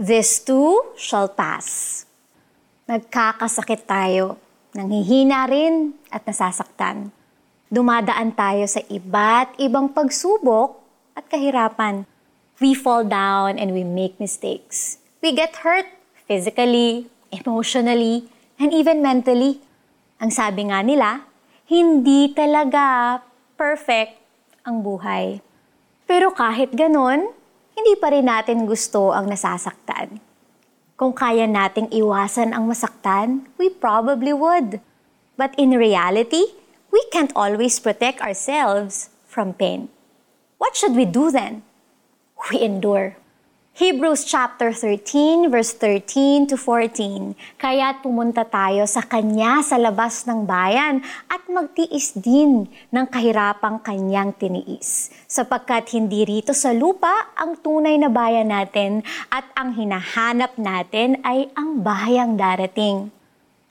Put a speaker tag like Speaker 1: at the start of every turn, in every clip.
Speaker 1: This too shall pass. Nagkakasakit tayo, nanghihina rin at nasasaktan. Dumadaan tayo sa iba't ibang pagsubok at kahirapan. We fall down and we make mistakes. We get hurt physically, emotionally, and even mentally. Ang sabi nga nila, hindi talaga perfect ang buhay. Pero kahit ganon, hindi pa rin natin gusto ang nasasaktan. Kung kaya nating iwasan ang masaktan, we probably would. But in reality, we can't always protect ourselves from pain. What should we do then? We endure. Hebrews chapter 13 verse 13 to 14. Kaya't pumunta tayo sa kanya sa labas ng bayan at magtiis din ng kahirapang kanyang tiniis. Sapagkat hindi rito sa lupa ang tunay na bayan natin at ang hinahanap natin ay ang bayang darating.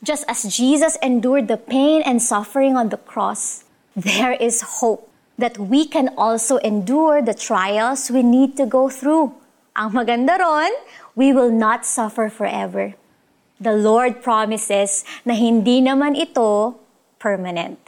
Speaker 1: Just as Jesus endured the pain and suffering on the cross, there is hope that we can also endure the trials we need to go through. Ang maganda ron, we will not suffer forever. The Lord promises na hindi naman ito permanent.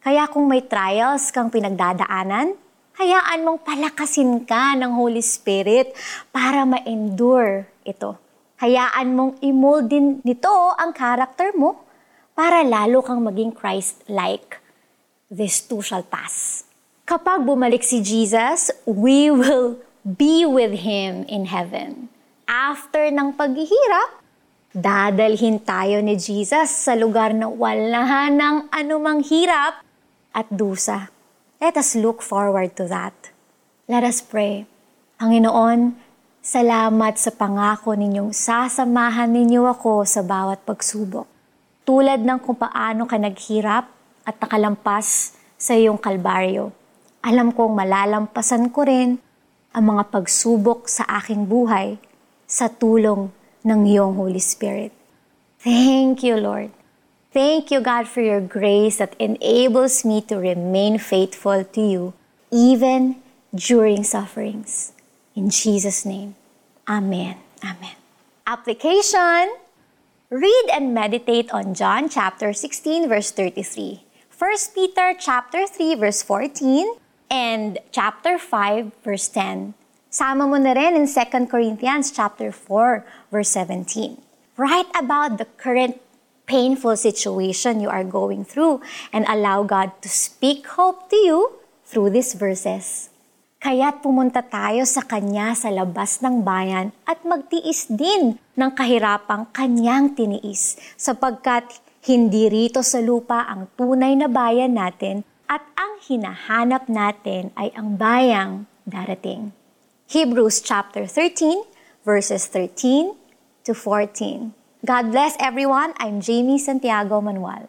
Speaker 1: Kaya kung may trials kang pinagdadaanan, hayaan mong palakasin ka ng Holy Spirit para ma-endure ito. Hayaan mong imold din nito ang character mo para lalo kang maging Christ-like. This too shall pass. Kapag bumalik si Jesus, we will be with Him in heaven. After ng paghihirap, dadalhin tayo ni Jesus sa lugar na wala ng anumang hirap at dusa. Let us look forward to that. Let us pray. Panginoon, salamat sa pangako ninyong sasamahan ninyo ako sa bawat pagsubok. Tulad ng kung paano ka naghirap at nakalampas sa iyong kalbaryo. Alam kong malalampasan ko rin ang mga pagsubok sa aking buhay sa tulong ng iyong Holy Spirit. Thank you, Lord. Thank you, God, for your grace that enables me to remain faithful to you even during sufferings. In Jesus' name, Amen. Amen. Application Read and meditate on John chapter 16 verse 33. 1 Peter chapter 3 verse 14 and chapter 5 verse 10. Sama mo na rin in 2 Corinthians chapter 4 verse 17. Write about the current painful situation you are going through and allow God to speak hope to you through these verses. Kaya't pumunta tayo sa Kanya sa labas ng bayan at magtiis din ng kahirapang Kanyang tiniis sapagkat hindi rito sa lupa ang tunay na bayan natin at hinahanap natin ay ang bayang darating. Hebrews chapter 13, verses 13 to 14. God bless everyone. I'm Jamie Santiago Manuel.